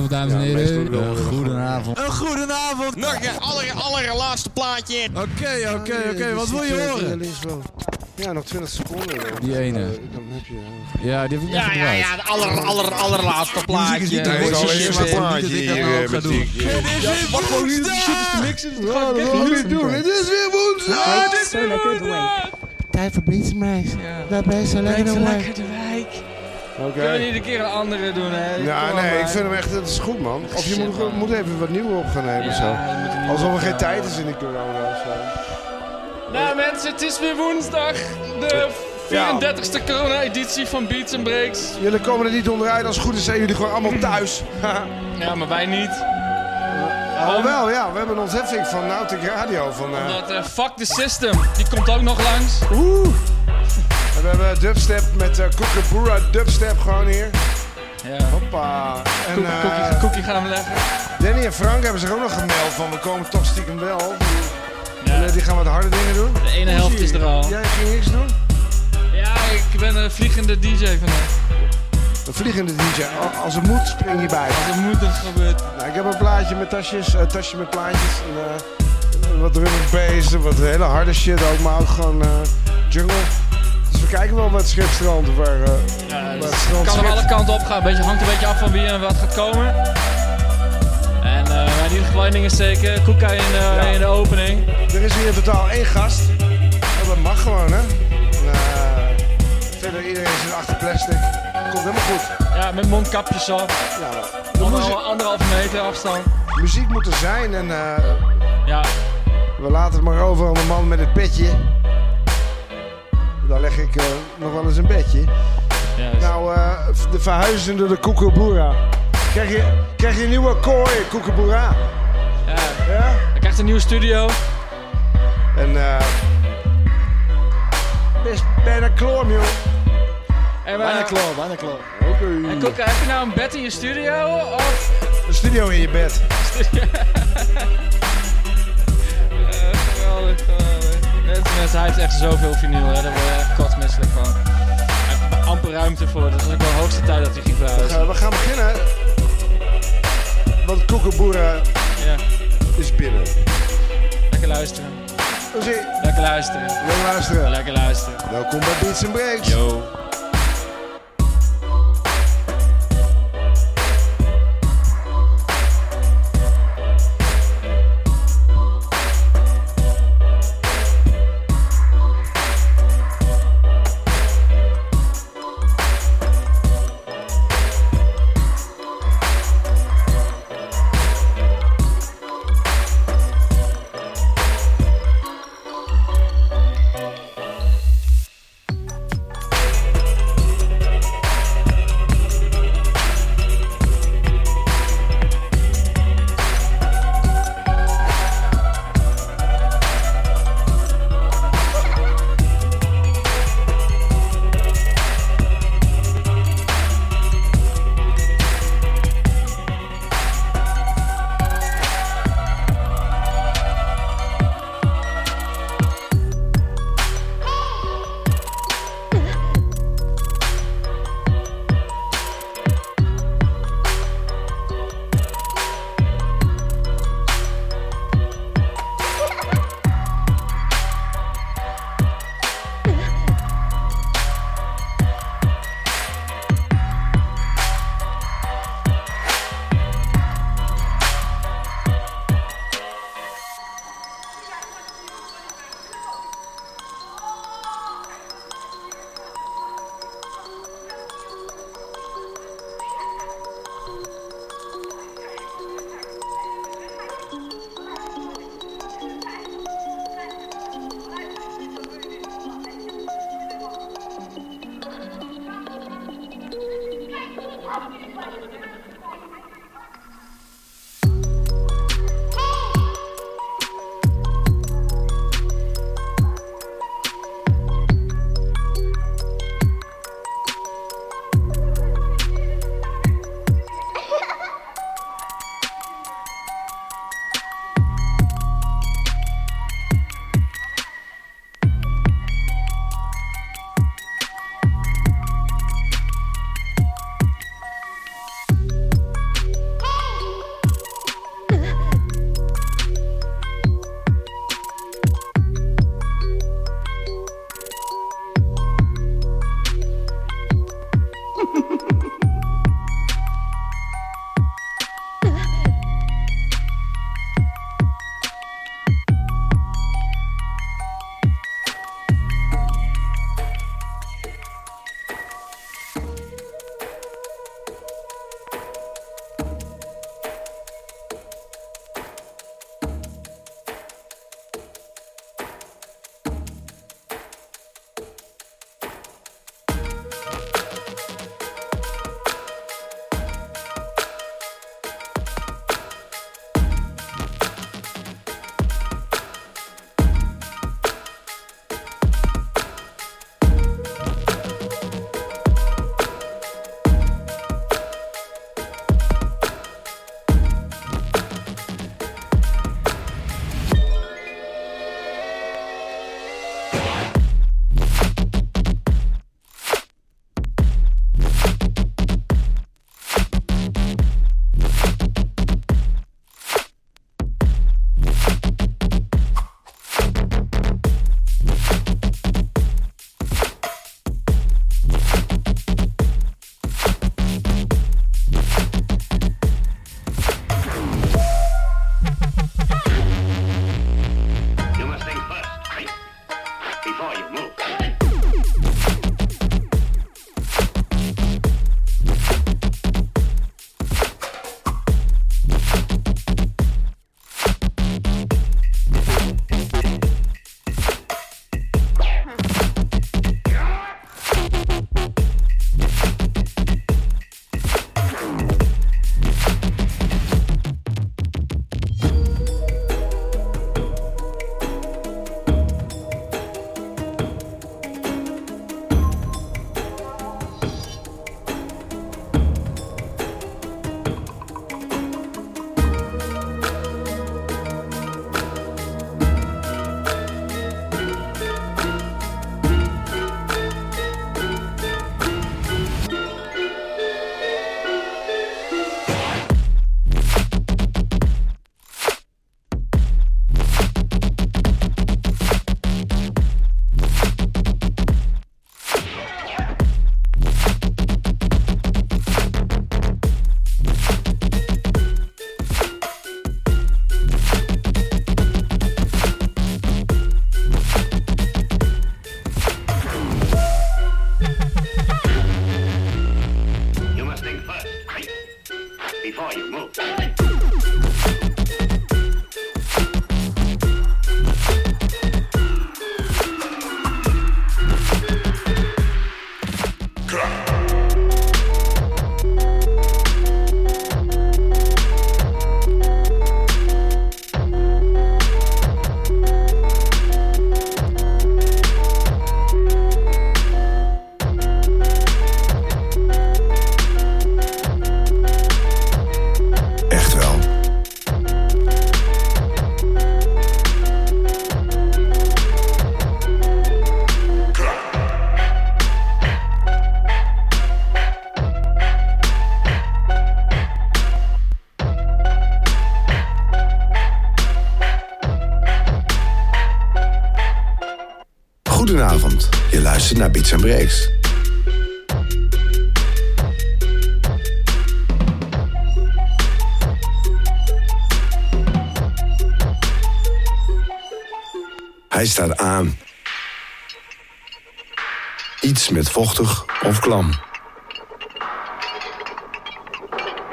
Goedenavond, dames en heren. Eh, een goedenavond. Een Nog een aller, allerlaatste plaatje. Oké, oké, oké. Wat wil je eh, horen? Ja, nog 20 seconden. Eh, die ene. Dan heb je... Ja, die heb ik ja, ja, ja, de aller, aller, allerlaatste plaatje. Dit is niet plaatje doen. is weer woensdag! Dit is doen. Dit is weer woensdag! Dit is weer woensdag! Tijd voor Beats Meis. Daarbij ze lekker de Okay. Kunnen we niet een keer een andere doen, hè? Ja, nee, ik vind hem echt, dat is goed, man. Of je moet, moet even wat nieuwe op gaan nemen, ja, zo. Alsof er geen tijd is in de corona, zo. Nou, mensen, het is weer woensdag. De 34 e corona-editie van Beats and Breaks. Jullie komen er niet onderuit. Als het goed is zijn jullie gewoon allemaal thuis. ja, maar wij niet. Al wel, ja. We hebben een ontzetting van Nautic Radio. Van, uh... Omdat, eh, fuck the System. Die komt ook nog langs. Oeh we hebben eh, dubstep met uh, eh, Kookaburra dubstep gewoon hier. Ja. Hoppa. En, Koek, uh, gaan we leggen. Danny en Frank hebben zich ook nog gemeld van we komen toch stiekem wel. En, die gaan wat harde dingen doen. De ene helft is er al. Jij ging niks doen? Ja, ik ben een vliegende DJ vandaag. Een vliegende DJ. Als het moet, spring je bij. Als het moet, dan gebeurt nou, Ik heb een plaatje met tasjes, een tasje met plaatjes. En, wat drum bass, wat hele harde shit ook, maar ook gewoon jungle kijken wel wat Schipstrand. Waar, uh, ja, het kan er alle kanten op gaan. Beetje, hangt een beetje af van wie en wat gaat komen. En uh, in ieder geval één ding is zeker. in, eh, in de opening. Er is hier in totaal één gast. dat mag gewoon, hè. verder iedereen zit achter plastic. Komt helemaal goed. Ja, met mondkapjes op. Ja, de Ander, Anderhalve meter afstand. Muziek moet er zijn en... ja. We laten het maar over aan de man met het petje daar leg ik eh, nog wel eens een bedje. Juist. Nou, eh, de verhuizende de koekenboera. Krijg je, krijg je een nieuwe kooi, koekenboera. Ja. ja? Hij krijgt een nieuwe studio. En eh best bijna kloor, joh. En we... Eh, bijna kloor, bijna kloor. Oké. Okay. En Koeke, heb je nou een bed in je studio of... Een studio in je bed. Studio. uh, Mensen, hij heeft echt zoveel vinyl, hè. daar word je echt kotsmisselijk van. En amper ruimte voor, dus dat is ook wel de hoogste tijd dat hij ging verhuizen. we gaan beginnen. Want Koekenboeren ja. is binnen. Lekker luisteren. Lekker luisteren. Lekker luisteren. Lekker luisteren. Welkom bij Beats Breaks. Yo. Hij staat aan. Iets met vochtig of klam.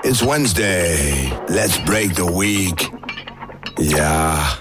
It's Wednesday. Let's break the week. Ja.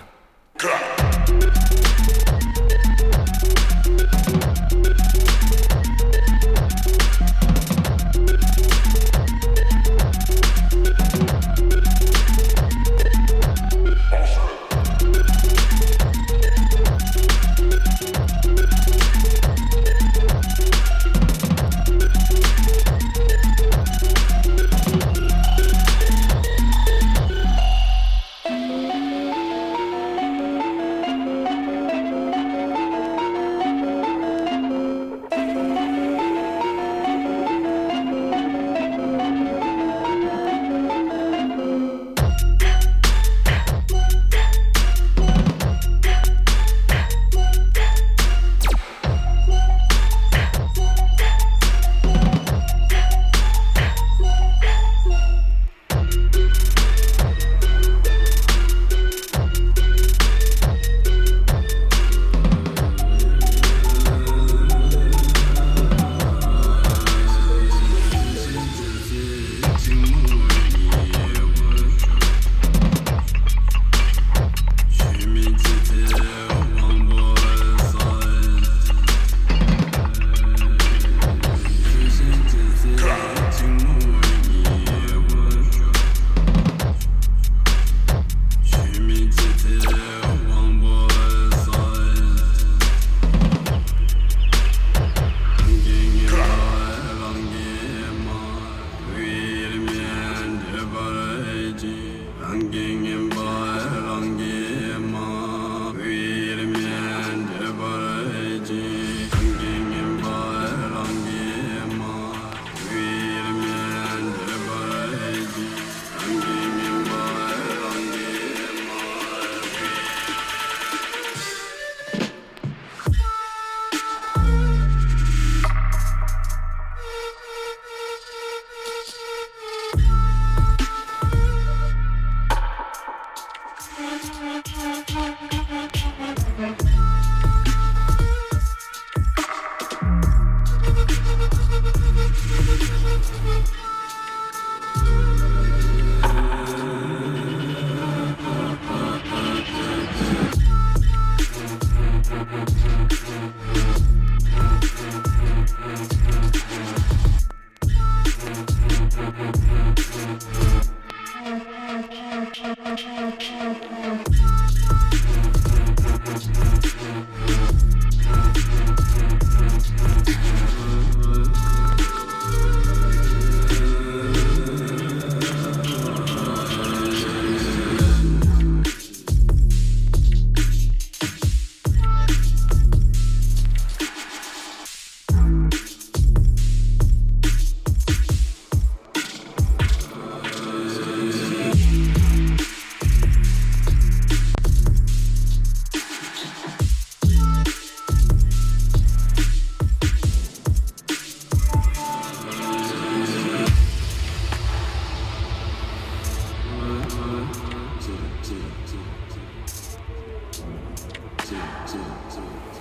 是不是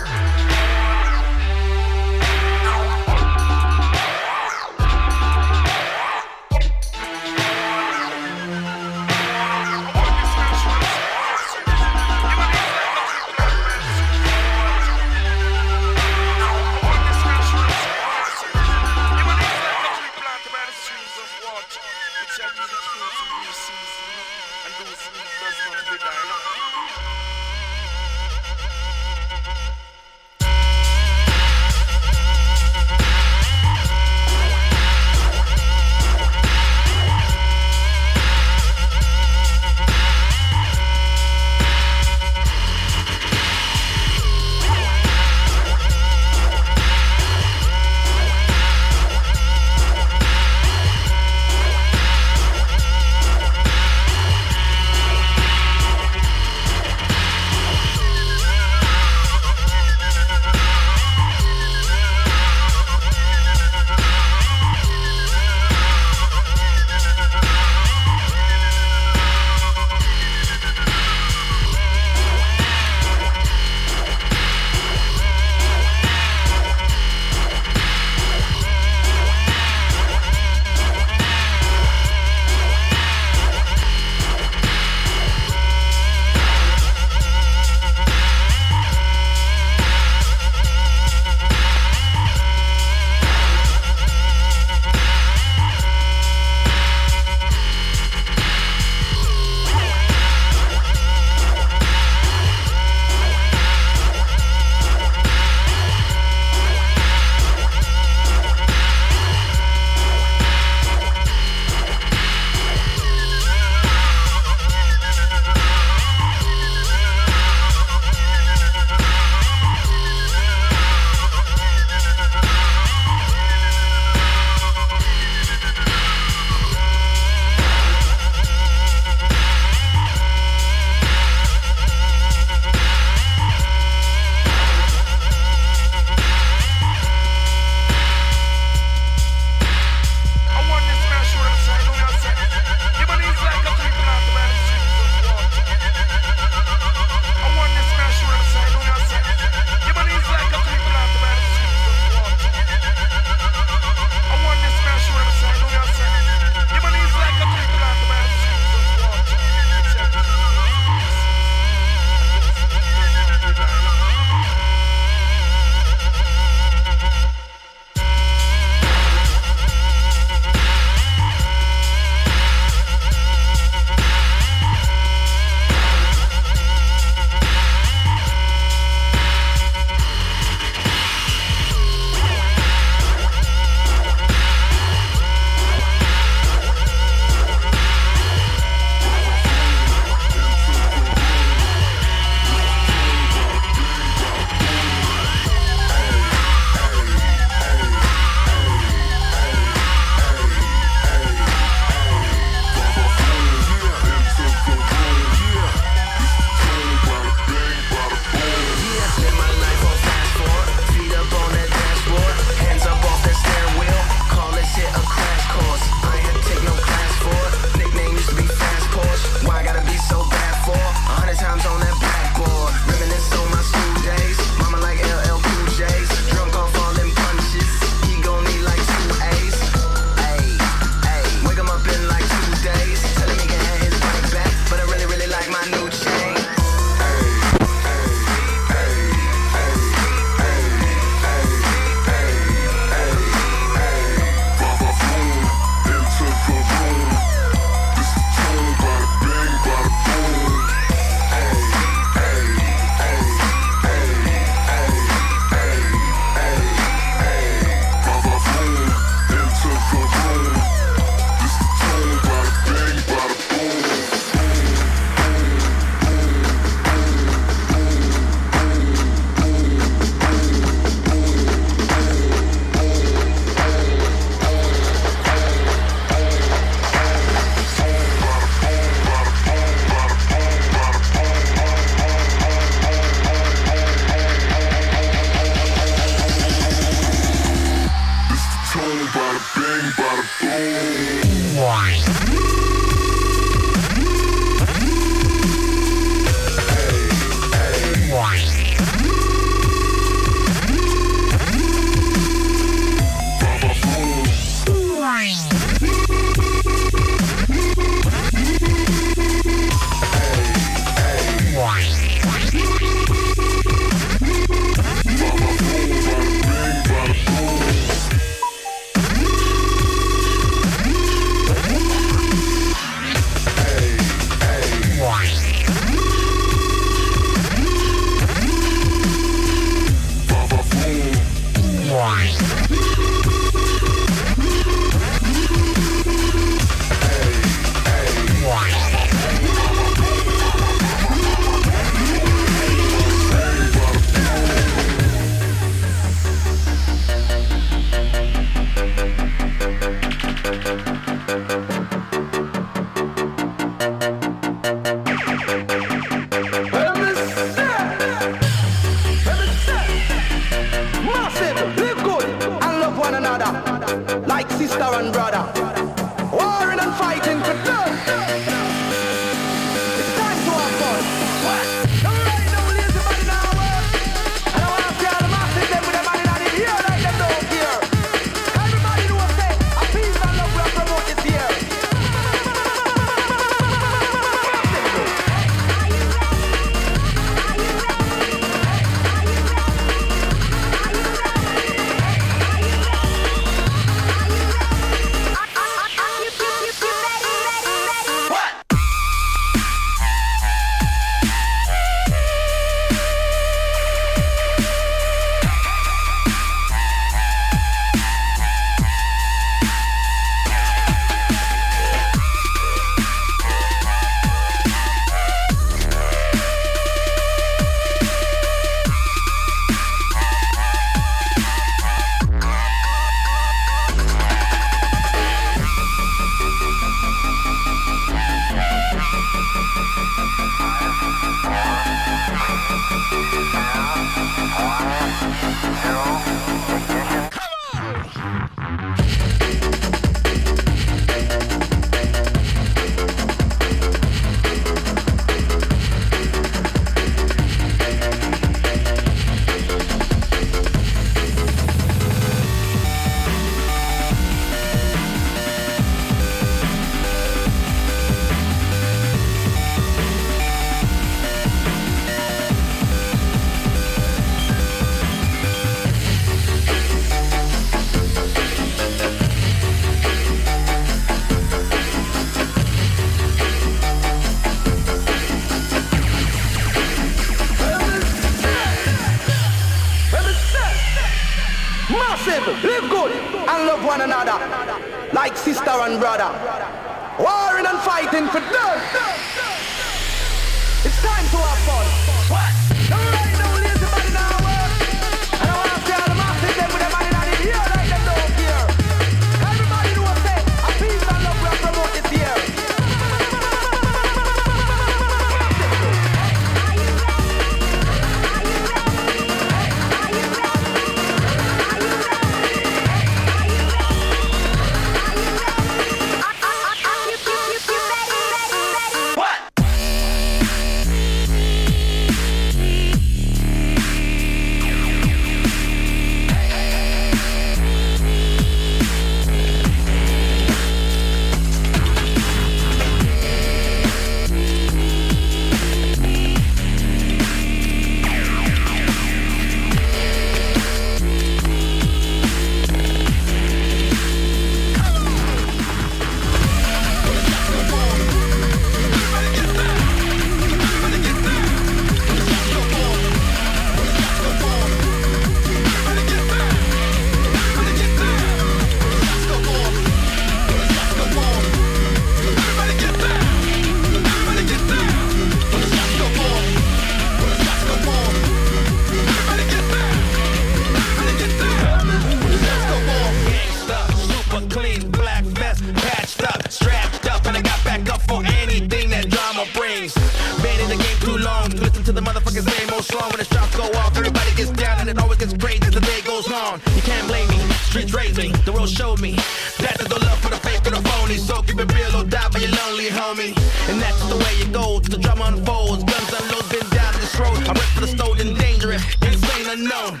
strong when the shots go off. Everybody gets down and it always gets crazy as the day goes on. You can't blame me. Streets raised me. The world showed me that there's no love for the fake or the phony. So keep it real or die for your lonely homie. And that's just the way it goes. The drama unfolds. Guns unload, been down this road. I am ready for the stolen, dangerous, insane, unknown.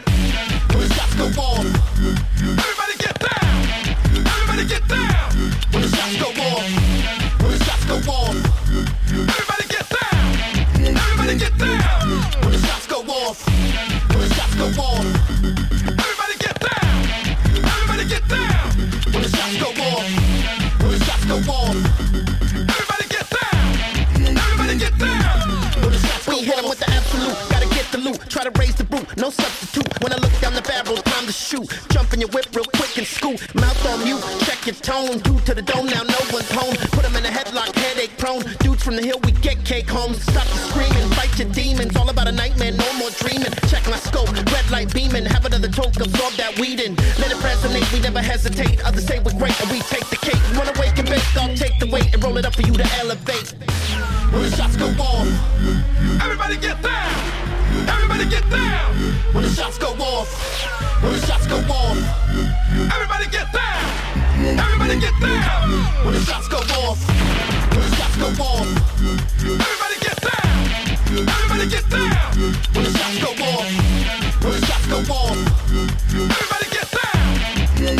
When the shots go off. tone. Due to the dome, now no one's home. Put him in a headlock, headache prone. Dudes from the hill, we get cake homes. Stop the screaming, fight your demons. All about a nightmare, no more dreaming. Check my scope, red light beaming. Have another toke, absorb that weeding. Let it resonate, we never hesitate. Others say we're great, and we take the cake. Run wanna wake and bake, I'll take the weight and roll it up for you to elevate. When the shots go off, everybody get down. Everybody get down. When the shots go off, when the shots go off, everybody get down. Everybody get down when the shots go off. When the shots go off. Everybody get down. Everybody get down when the shots go off. When the shots go off. Everybody get down.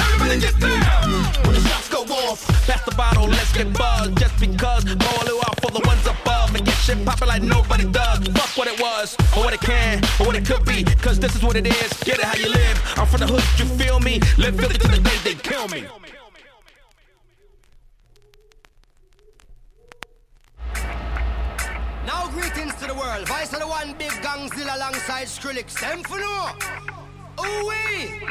Everybody get down when the shots go off. Pass the bottle, let's get buzzed. Just because more blew out for the ones above and get shit poppin' like nobody does. Fuck what it was, or what it can, or what it could be. Cause this is what it is. Get it how you live. I'm from the hood, you feel me? Live filthy to the day they kill me. greetings to the world. Vice of the one big gangzilla alongside Skrillex. Them for no. Ooh wee.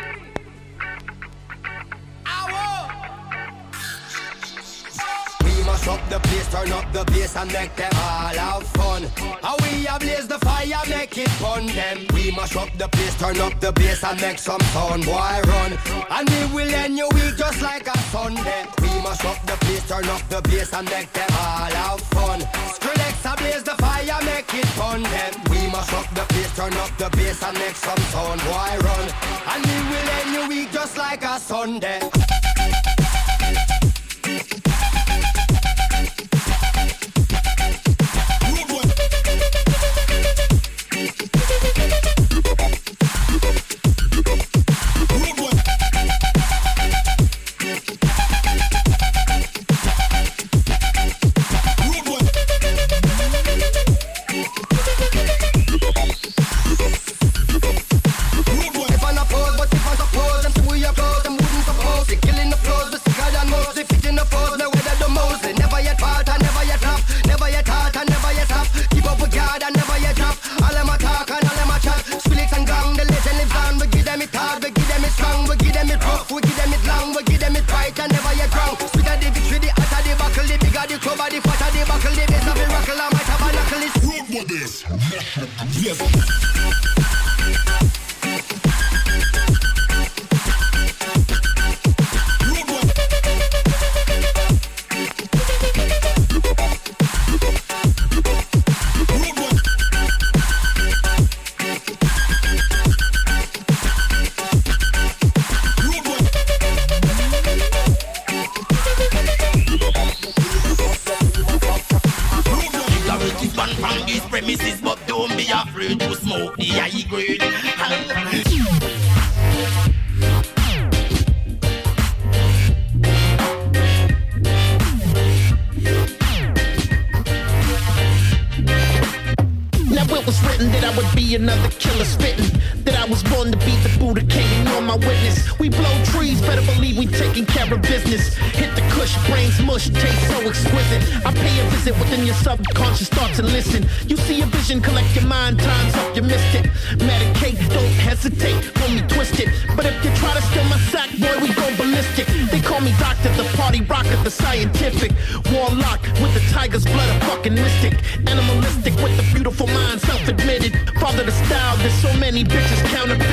Bust up the place, turn up the bass, and make them all have fun. How we ablaze the fire, make it fun. Them we mash up the place, turn up the bass and make some sound. Boy, run. And we will end your week just like a Sunday. We mash up the place, turn up the bass and make them all have fun. Skrillex ablaze the fire, make it fun. Them we mash up the place, turn up the bass and make some sound. Boy, run. And we will end your week just like a Sunday. Yeah. your subconscious start to listen. You see a vision, collect your mind, time's up, you missed it. Medicate, don't hesitate, Call me twisted. But if you try to steal my sack, boy, we go ballistic. They call me doctor, the party rocker, the scientific. Warlock with the tiger's blood, a fucking mystic. Animalistic with the beautiful mind, self-admitted. Father the style that so many bitches counterfeit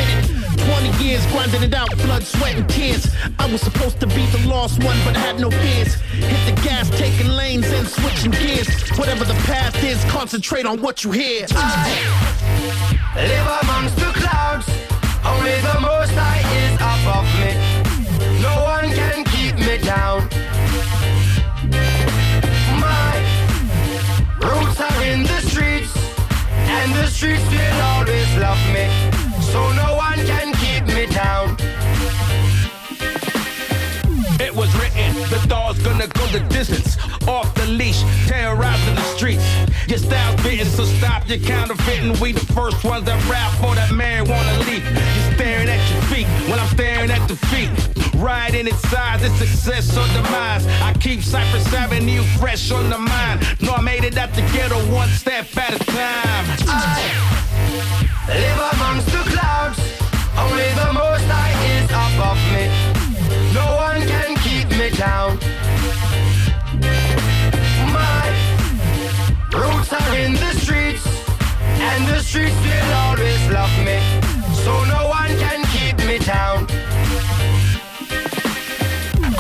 years, grinding it out, blood, sweat, and tears. I was supposed to be the lost one, but I had no fears. Hit the gas, taking lanes and switching gears. Whatever the path is, concentrate on what you hear. I ah. live amongst the clouds, only the most high is above me. No one can keep me down. My roots are in the streets, and the streets will always love me. the distance, off the leash, terrorizing the streets. Your style's bitten, so stop your counterfeiting. We the first ones that rap for that man wanna leaf. You're staring at your feet when I'm staring at the feet. Right its size, it's success or demise. I keep Cypress Avenue fresh on the mind. No, I made it out the ghetto one step at a time. I live amongst the clouds. Only the most high is above me. No one can keep me down. streets will always love me, so no one can keep me down.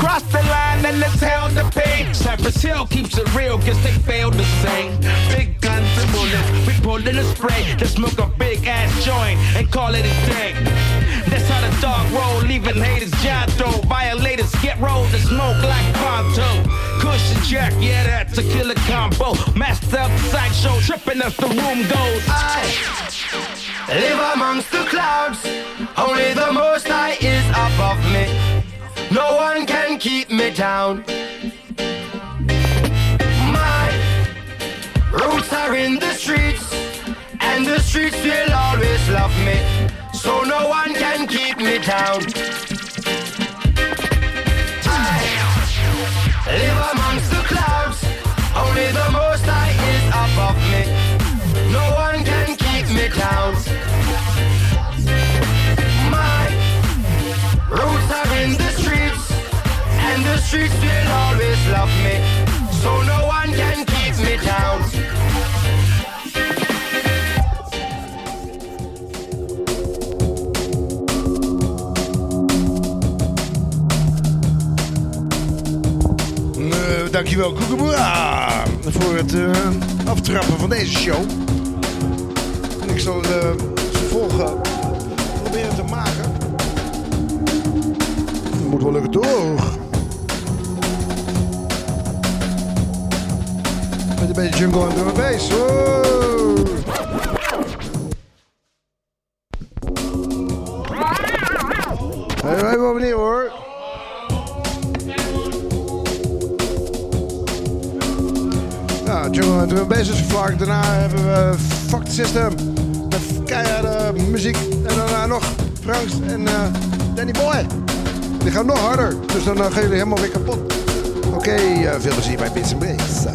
Cross the line and let's hail the pain. Cypress Hill keeps it real, cause they fail to same. Big guns and bullets, we pullin' the spray. Let's smoke a big ass joint and call it a day. That's how the dog roll, leaving haters, John throw. Violators get rolled to smoke like Pushing Jack, yeah, that's a killer combo. Masked up sideshow, tripping as the room goes. I live amongst the clouds, only the most high is above me. No one can keep me down. My roots are in the streets, and the streets will always love me. So no one can keep me down. I live amongst Saturday the dankjewel Koekeboera ah, voor het eh, aftrappen van deze show. En ik zal de eh, uh, volgen proberen te maken. Dat moet wel lukken toch? Met een beetje jungle en drum hebben we Basis Flark, daarna hebben we Fuck the System. keiharde muziek. En daarna nog Franks en eh, Danny Boy. Die gaan nog harder, dus dan eh, gaan jullie helemaal weer kapot. Oké, eh, veel plezier bij Bits and Breaks.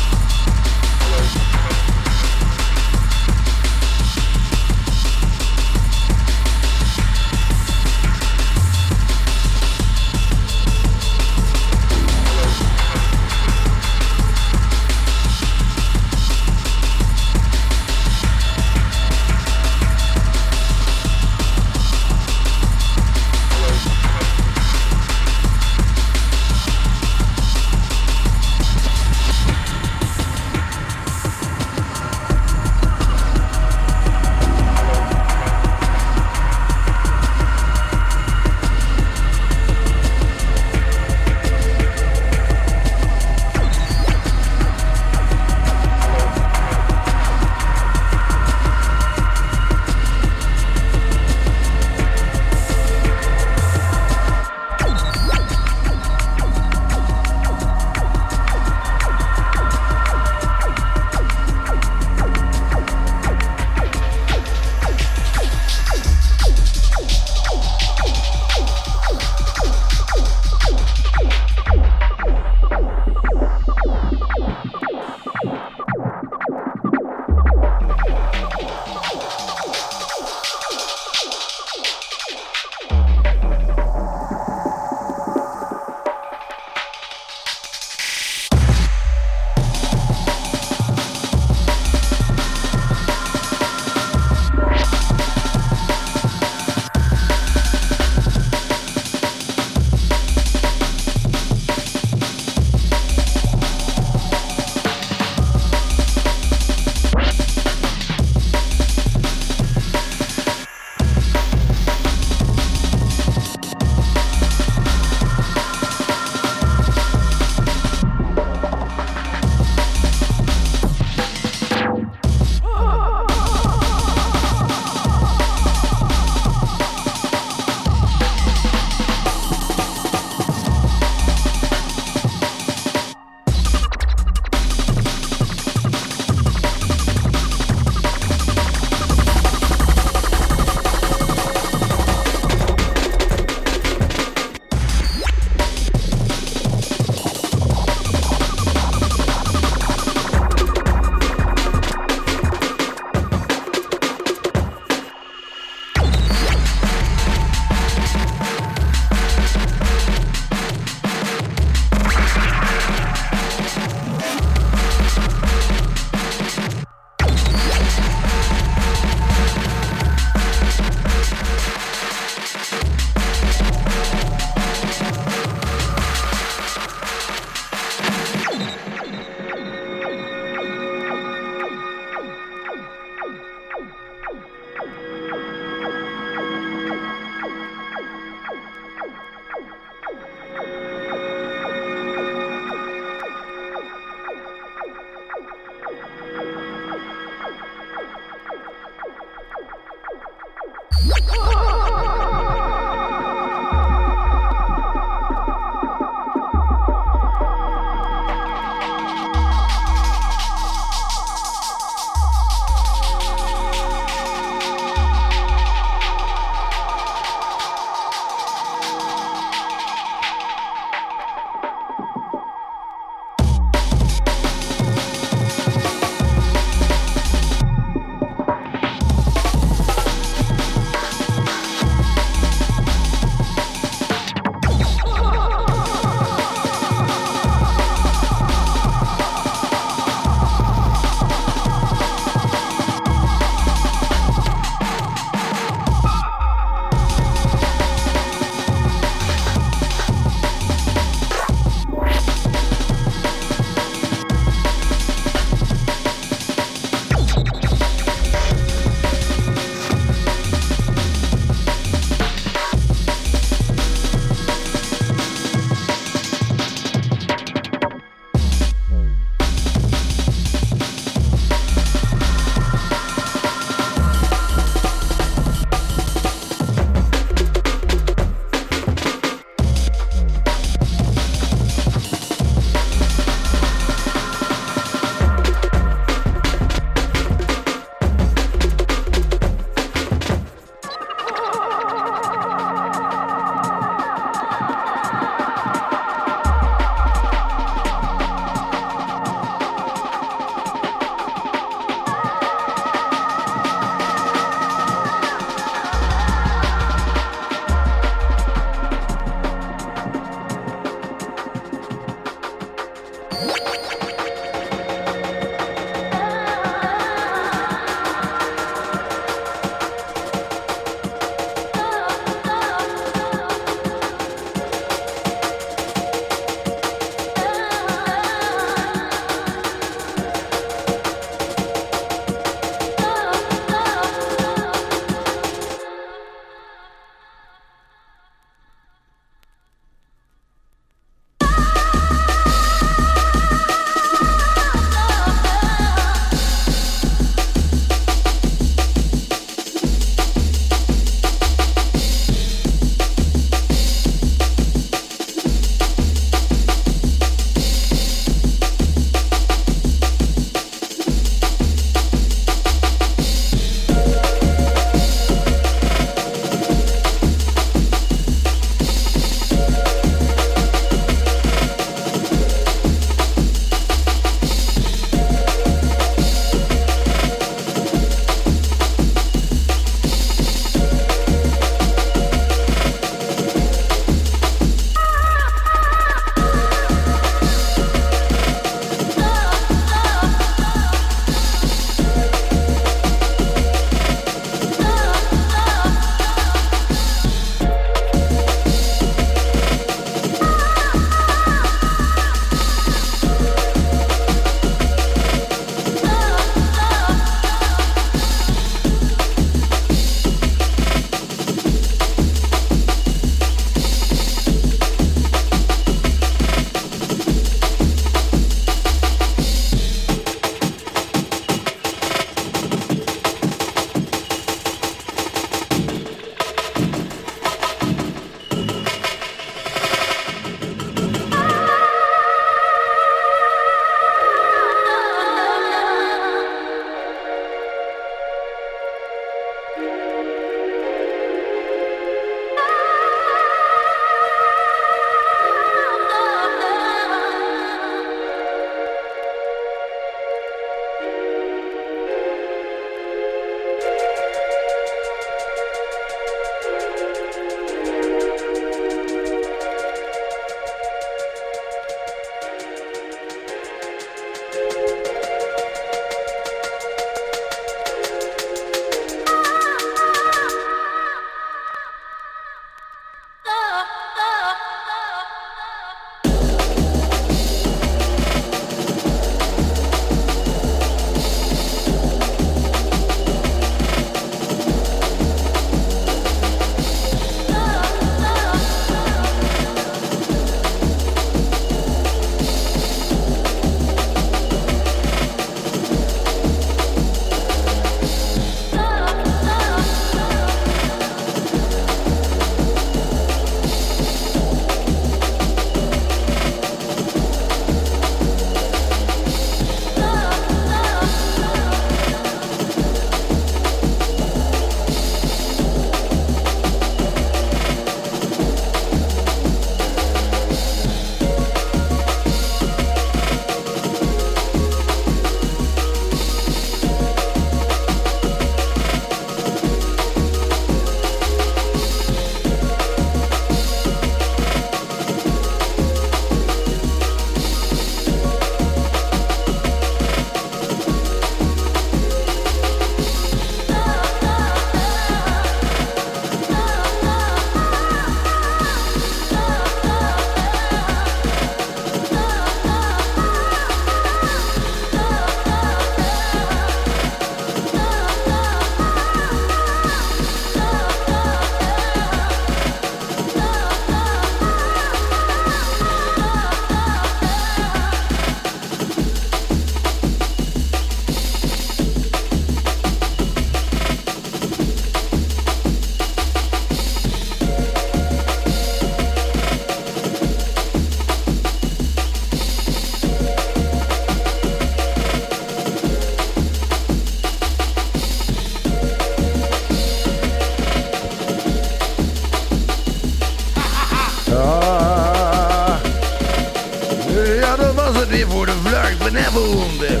weer worden vlucht, ben hebben honden.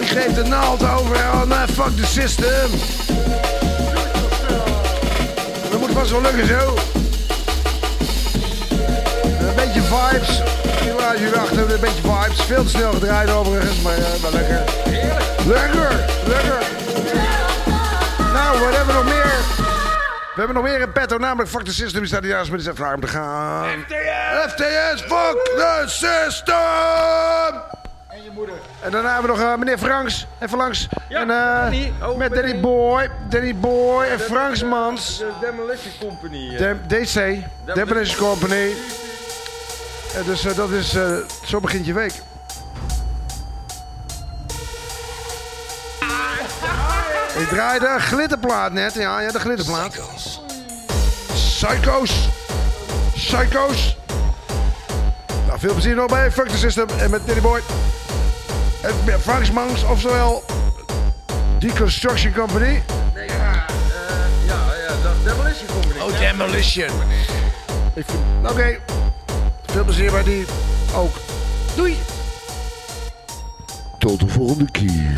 Ik geef de naald overal, mijn nou, fuck the system. Dat moet vast wel lukken zo. Een beetje vibes. Helaas jullie achter, een beetje vibes. Veel te snel gedraaid overigens, maar eh, wel lekker. Lekker, lekker. Nou, wat hebben we nog meer? We hebben nog meer een petto, namelijk Fuck the System. Die staat hier naast me, vraag om te gaan. FTS, fuck the system! En je moeder. En daarna hebben we nog eh, meneer Franks. Even langs. Ja, en, uh, met Danny Boy. Danny Boy en Franks Mans. De, Demolition Company. Eh. DC. Demolition, Company. En dus dat is... zo begint je week. Ik draai de glitterplaat net. Ja, ja de glitterplaat. Psycho's. Psycho's veel plezier nog bij Fuck System en met Teddy Boy. En Frank's Mangs, oftewel Deconstruction Company. Nee, ja, uh, ja, ja, Demolition Company. Oh, Demolition. Oké, veel plezier bij die ook. Doei! Tot de volgende keer.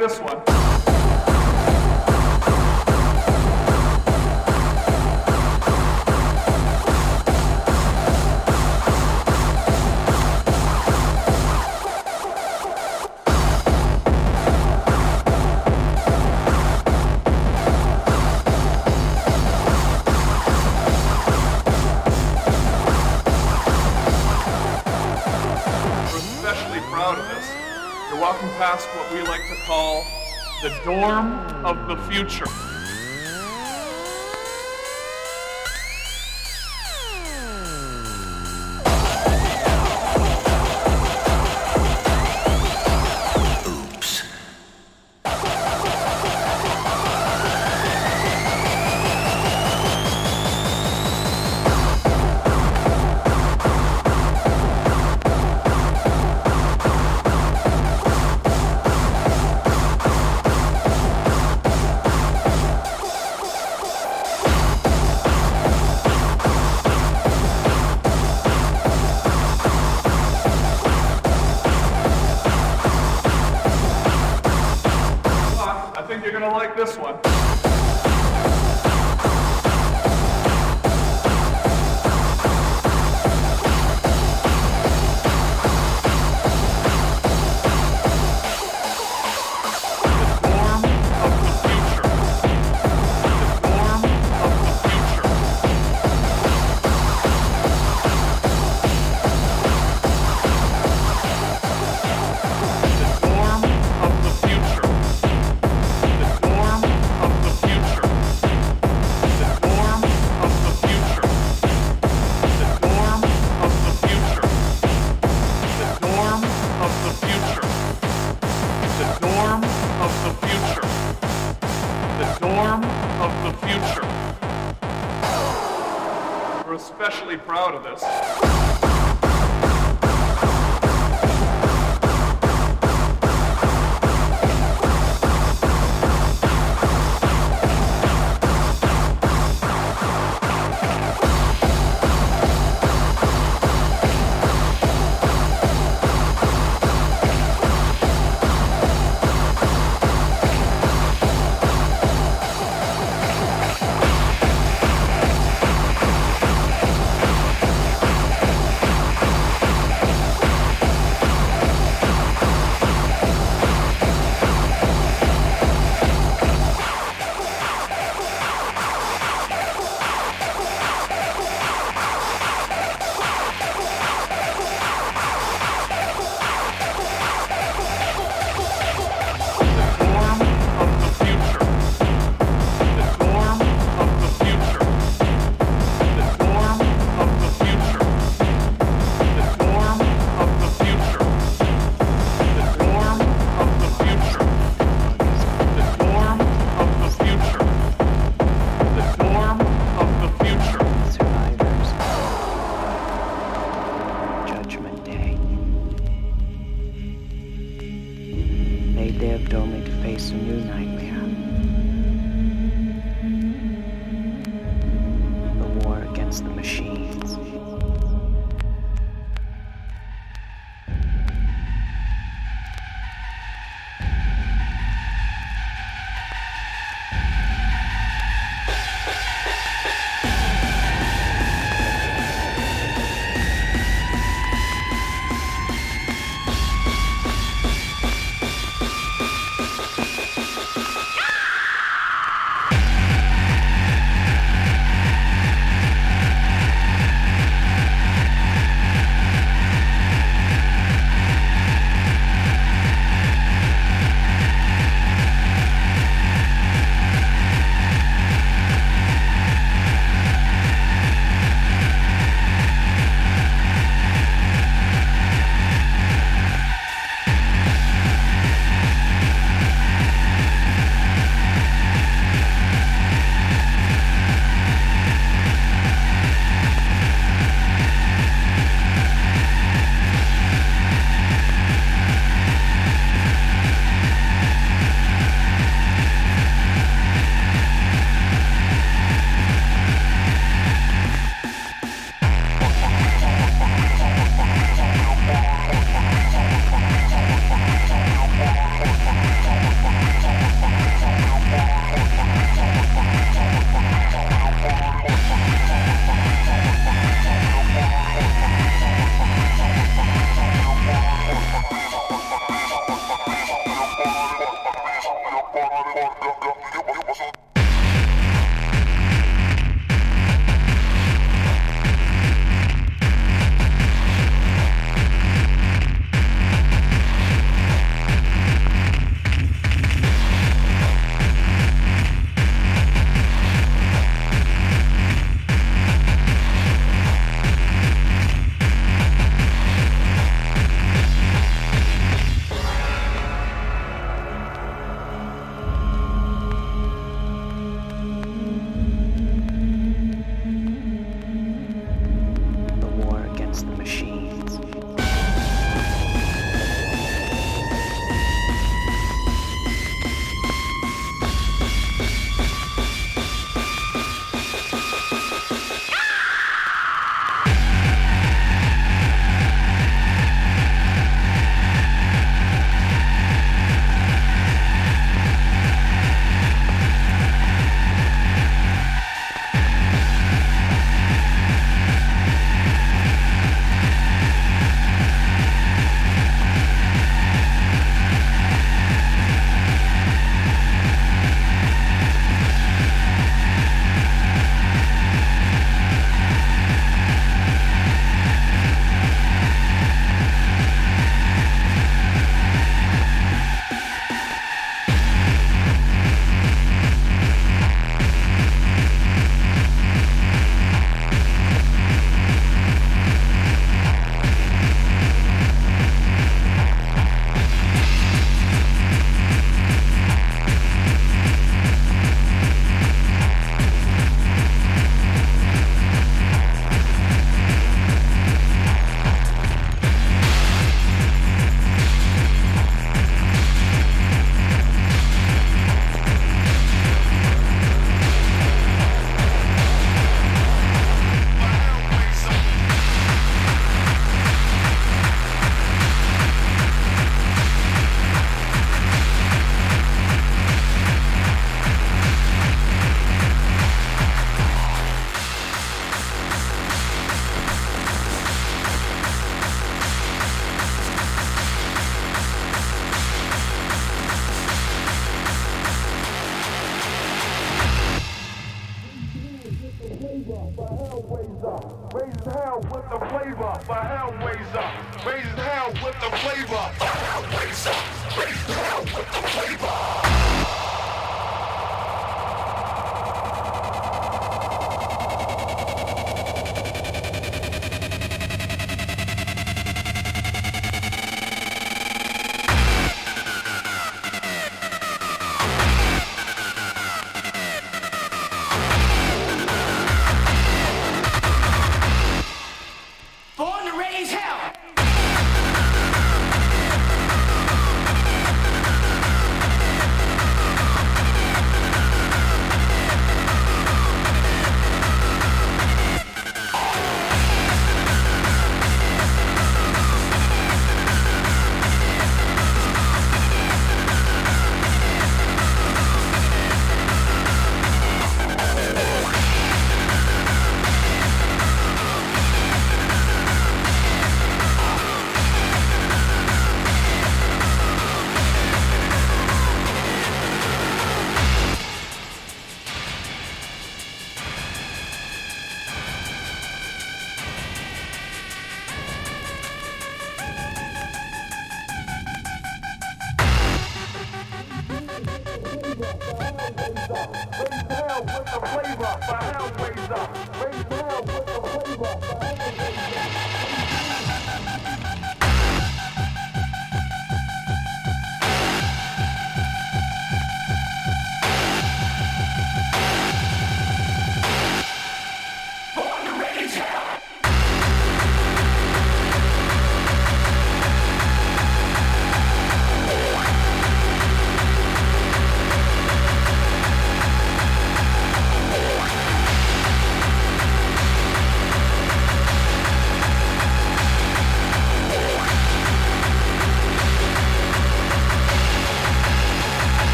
like this one. of the future.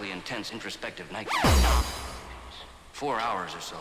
intense introspective night. Four hours or so.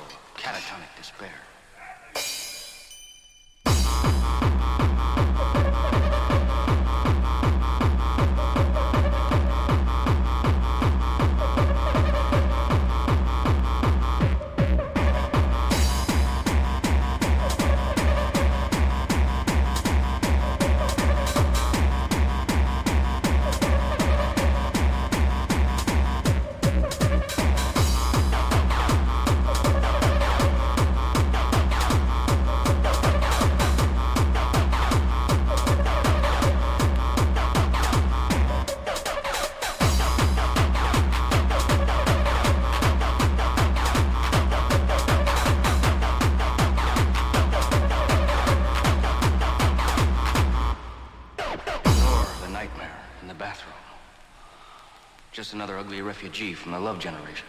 refugee from the Love Generation.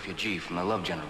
refugee from the Love general.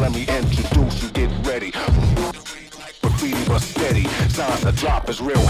let me introduce you. Get ready. Graffiti but steady. Signs the drop is real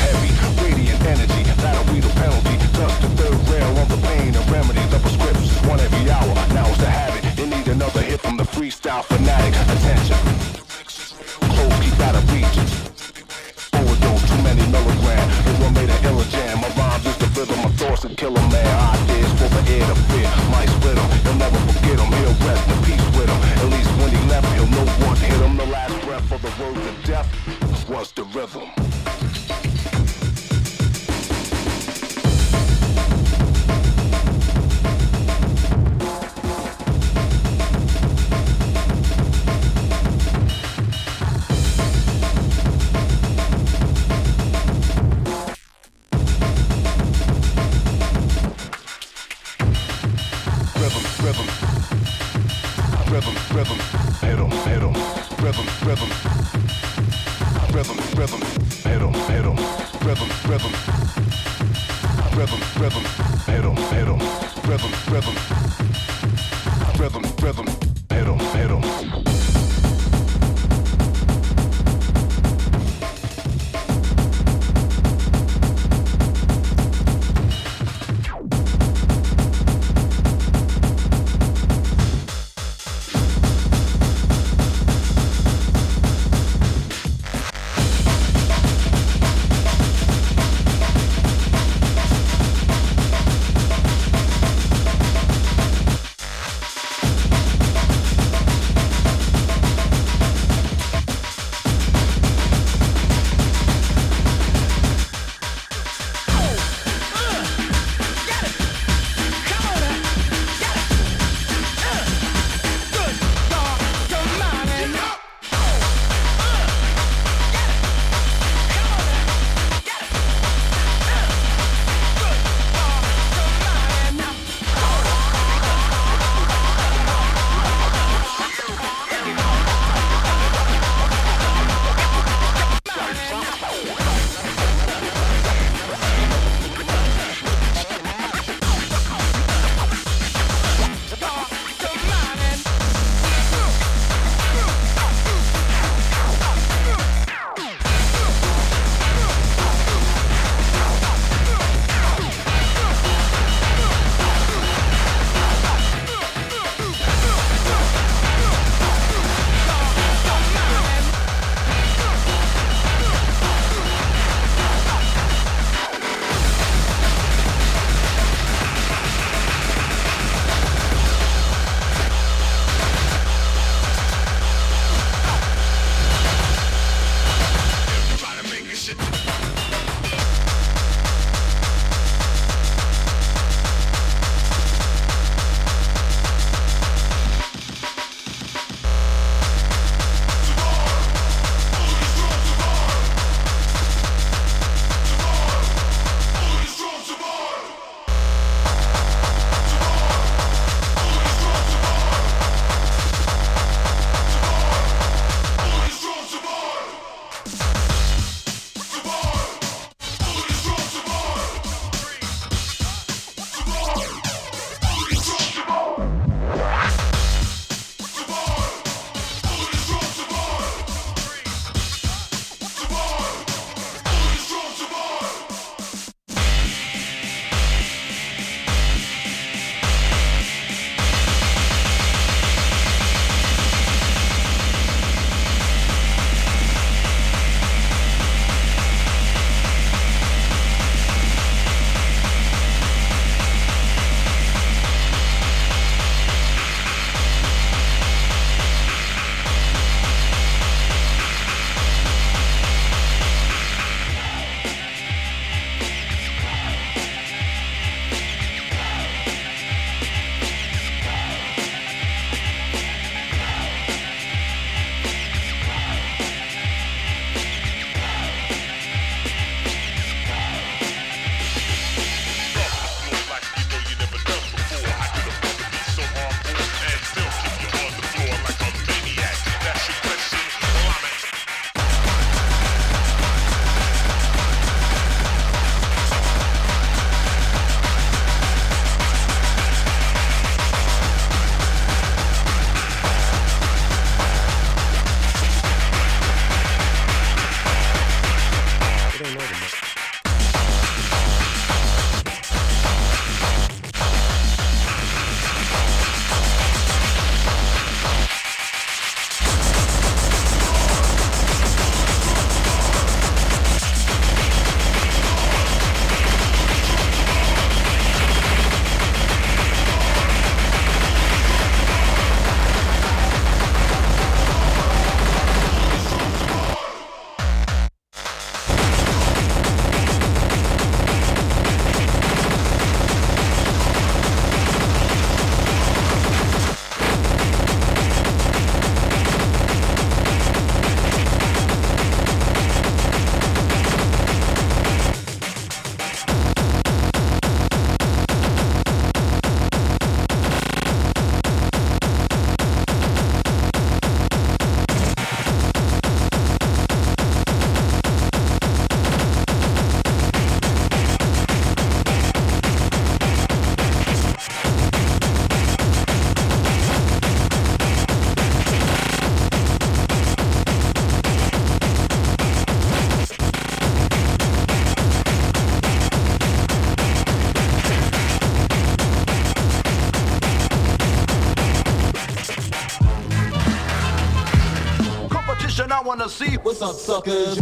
What's up, suckers?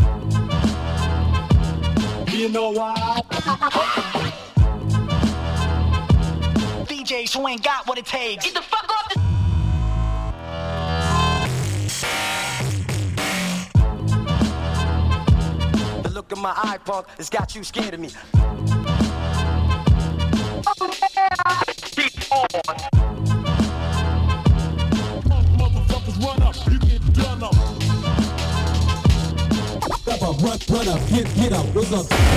You know why? DJs who ain't got what it takes. Get the fuck off the. The look in my eye, punk, has got you scared of me. What up? Get, get up. What's up?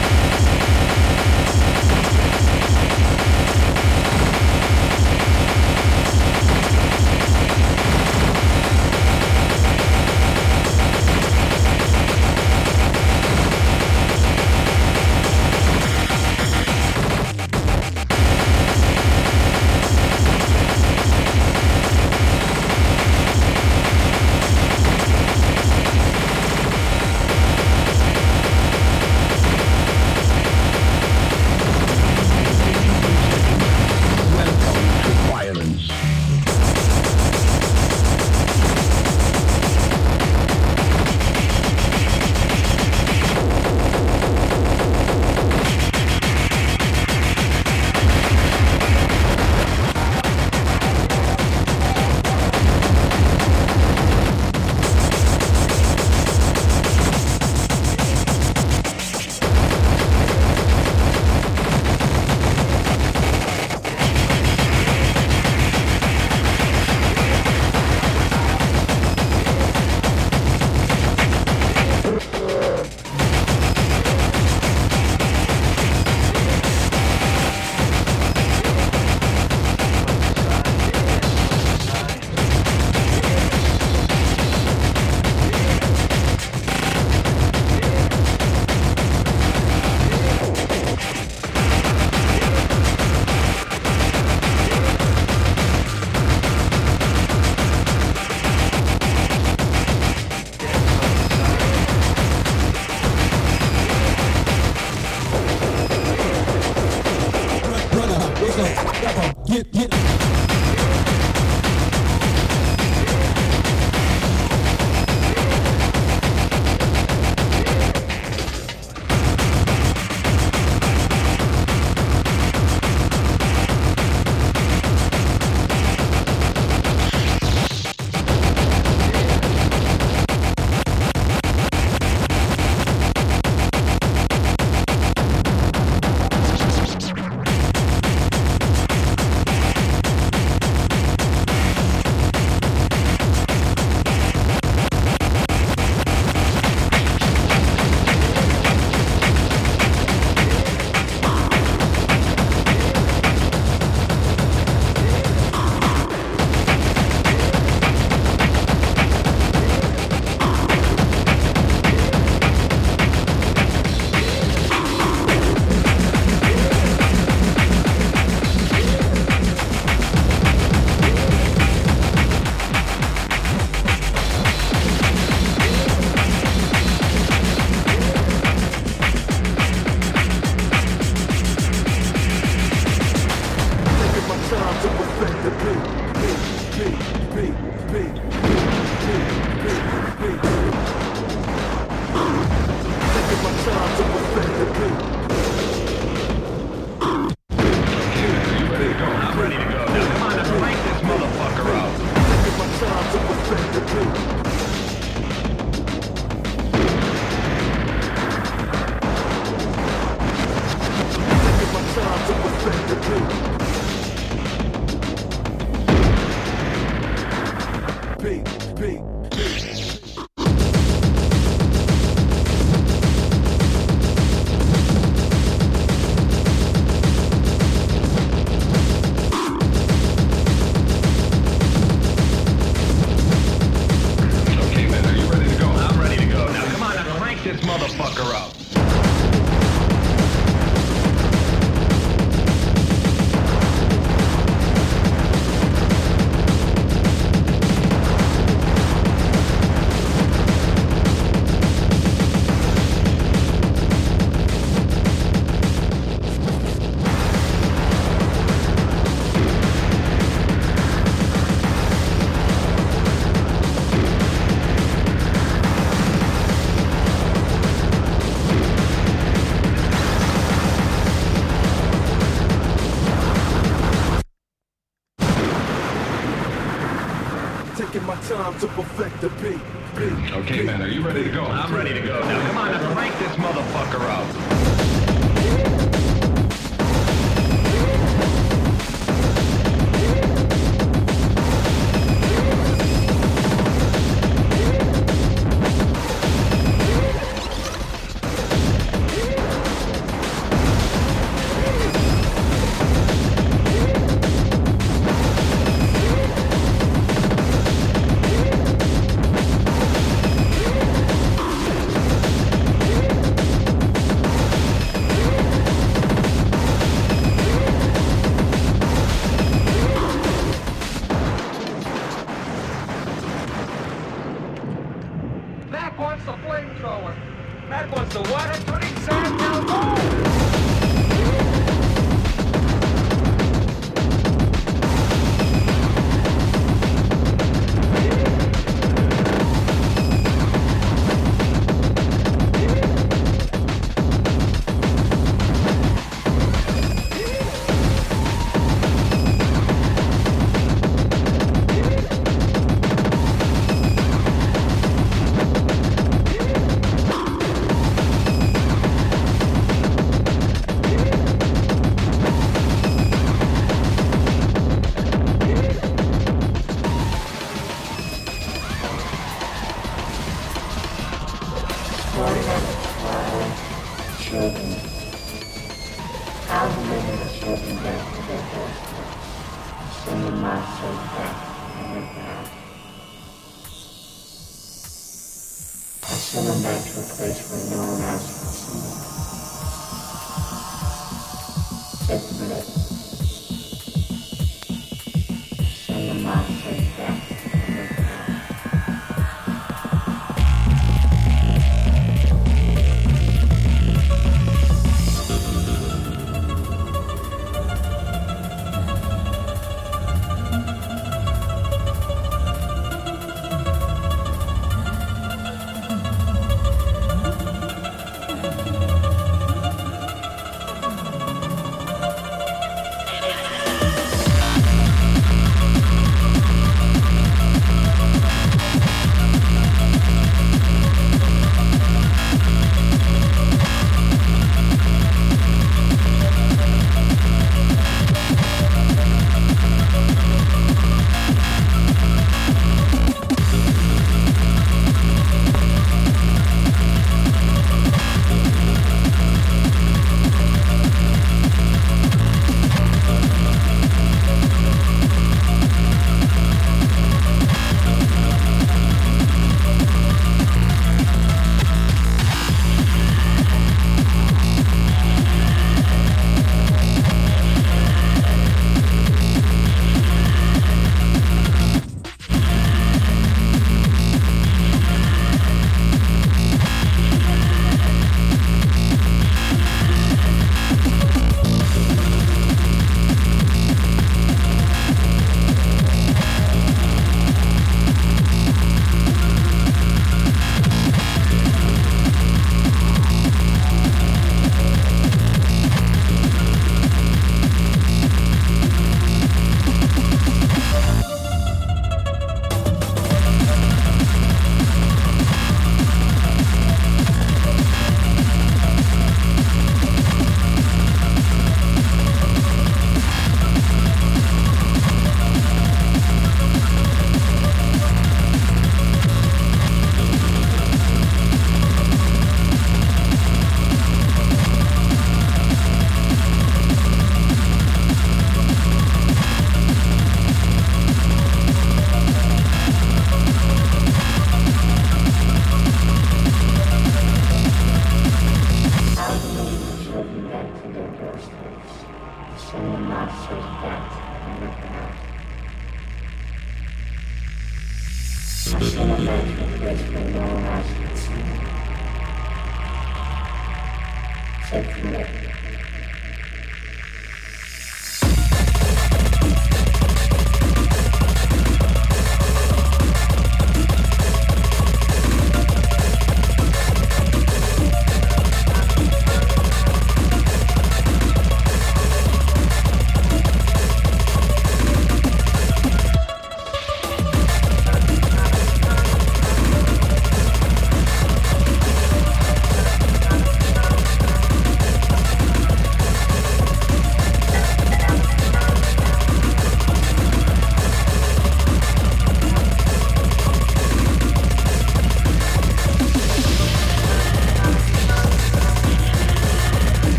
time to perfect.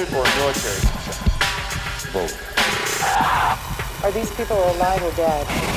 intelligent or a military? Both. Are these people alive or dead?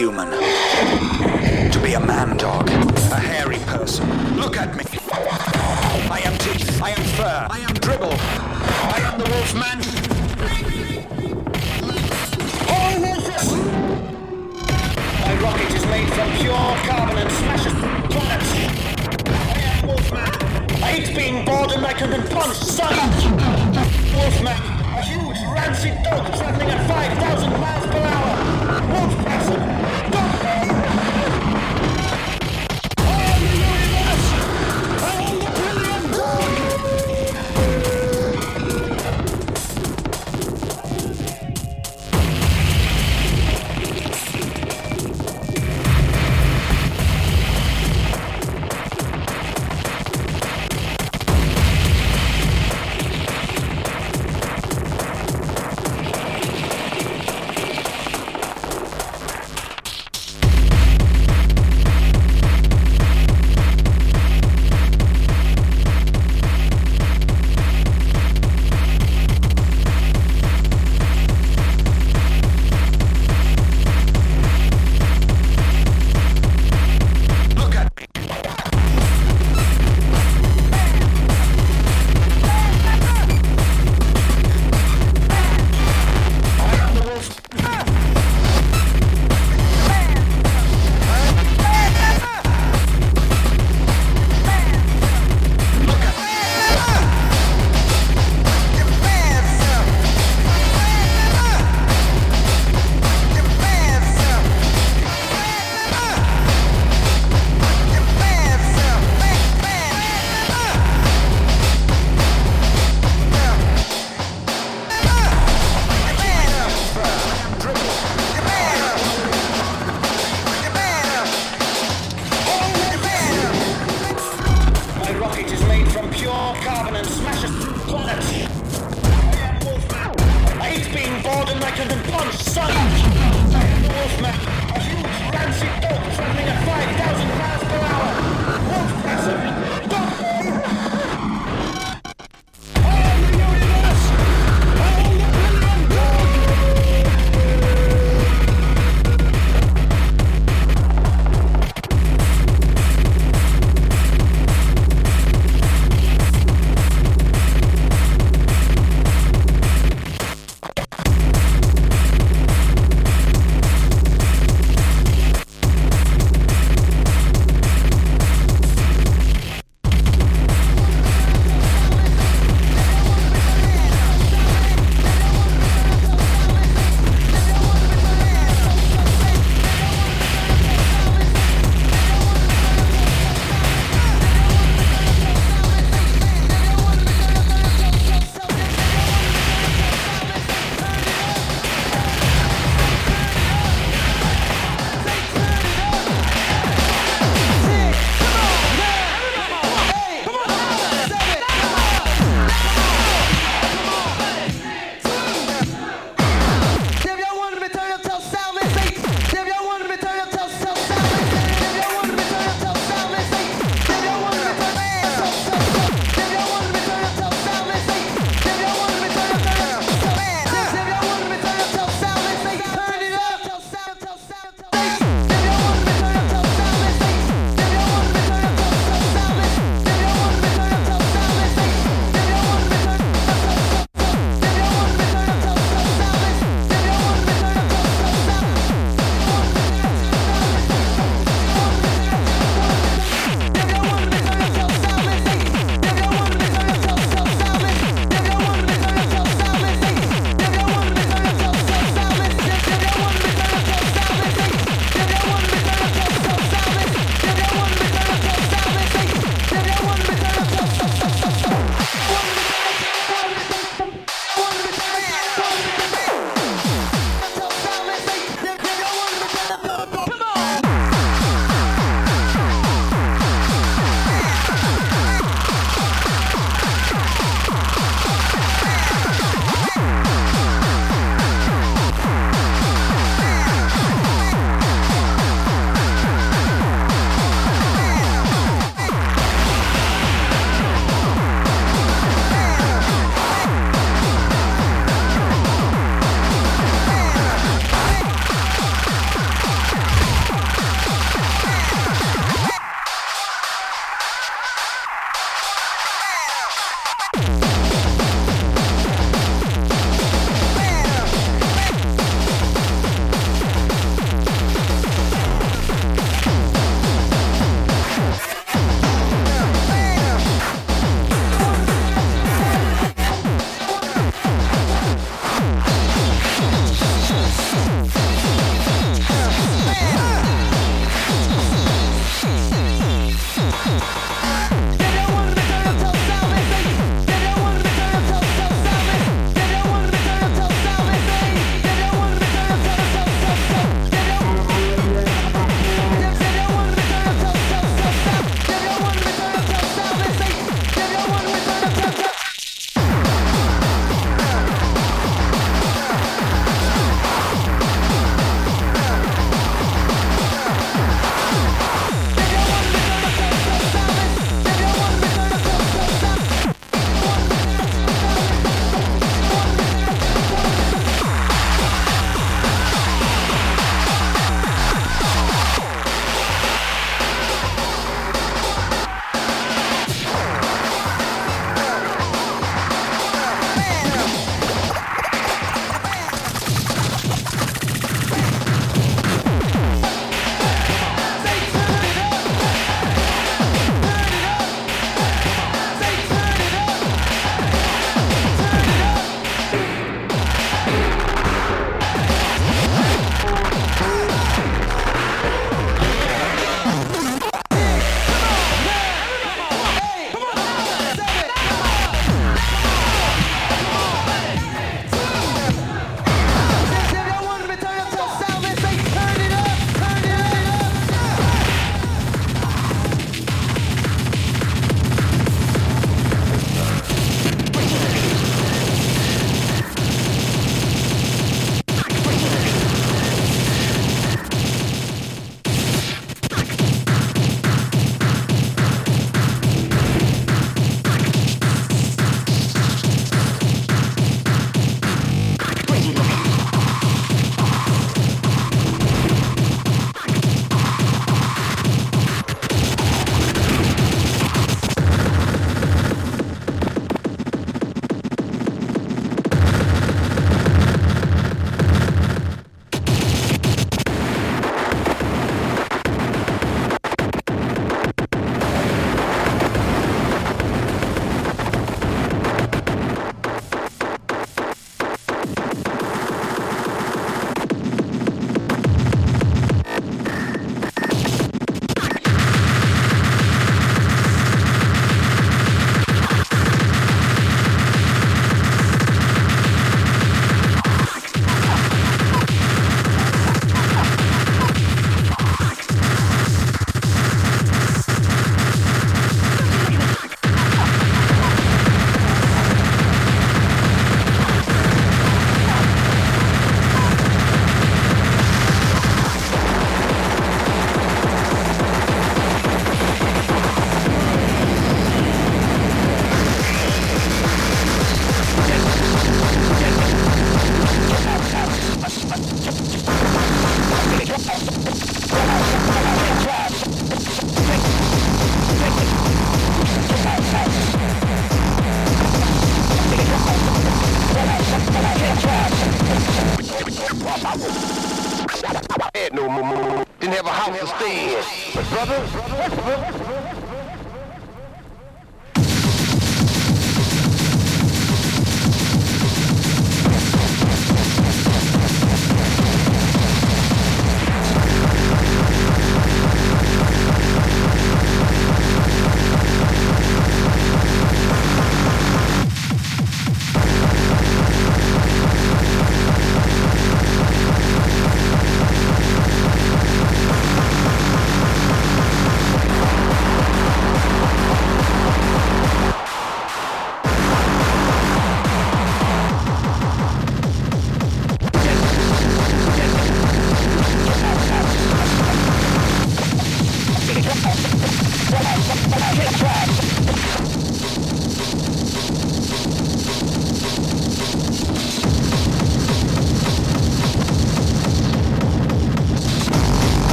Human.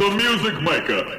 the music maker.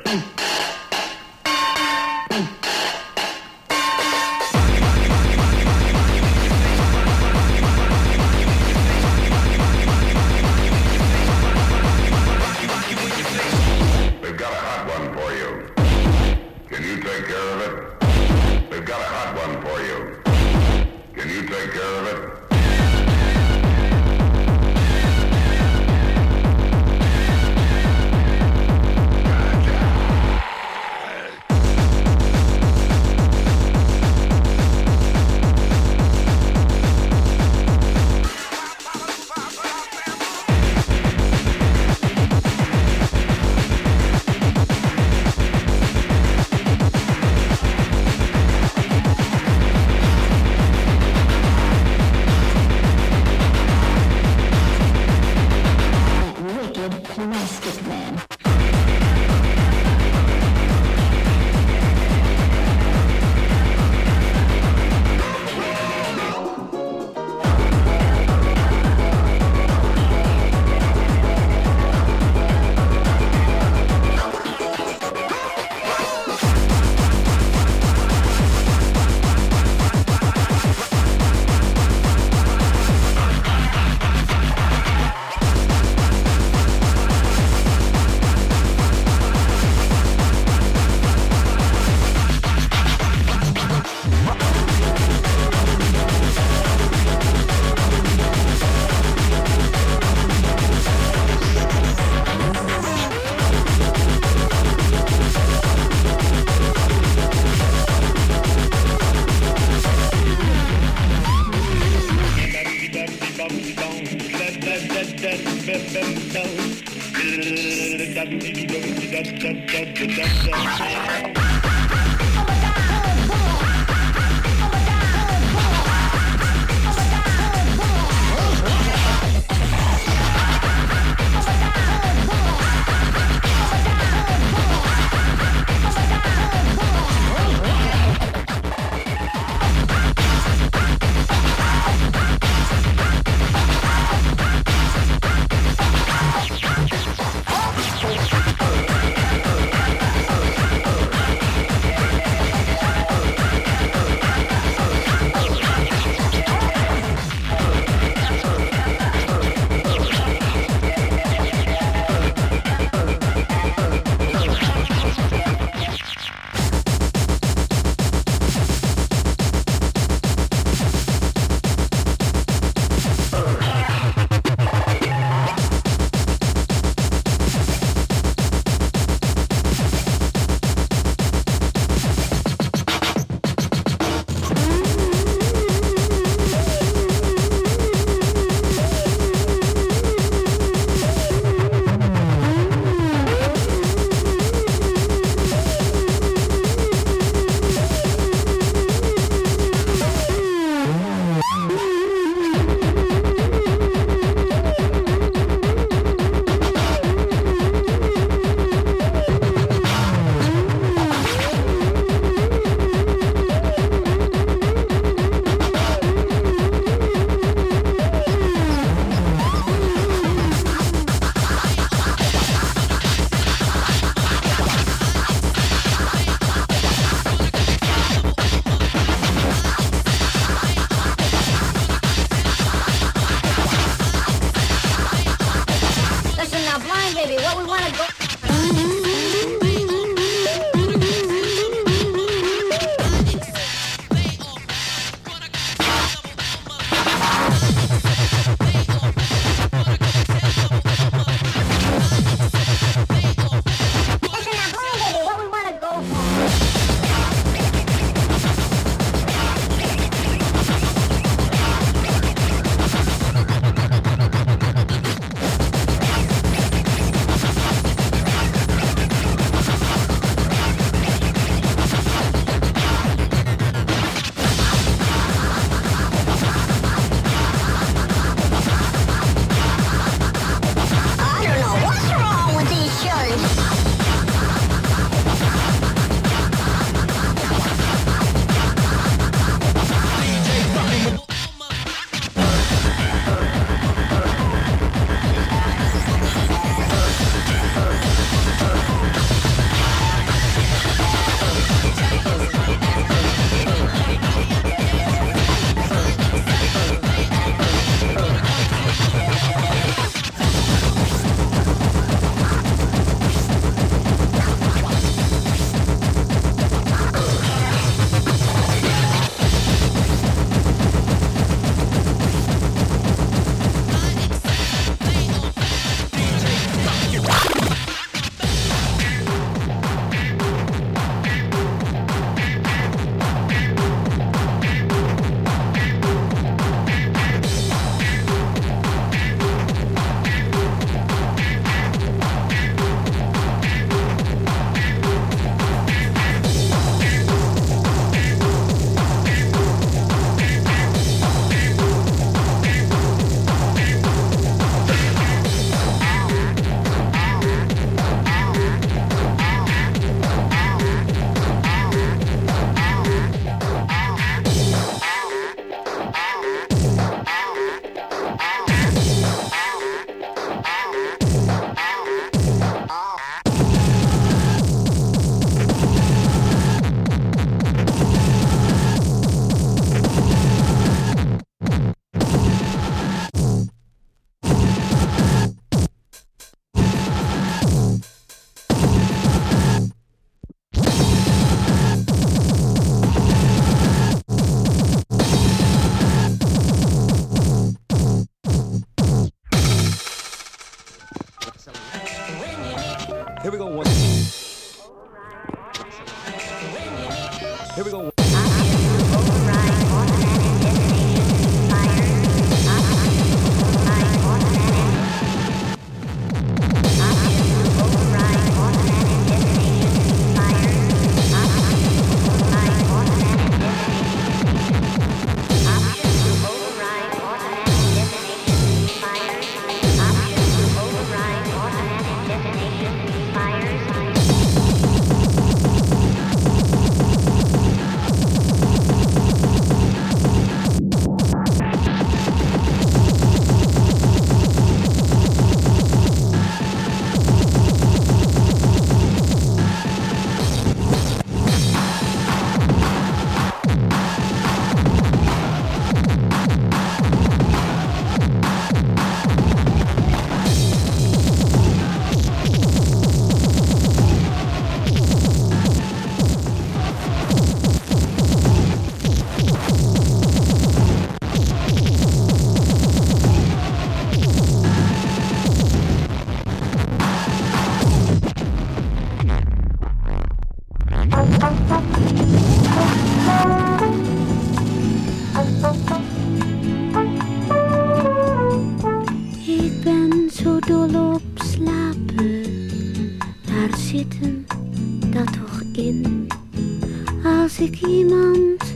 ik iemand,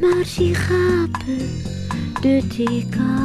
maar zie gapen de teken.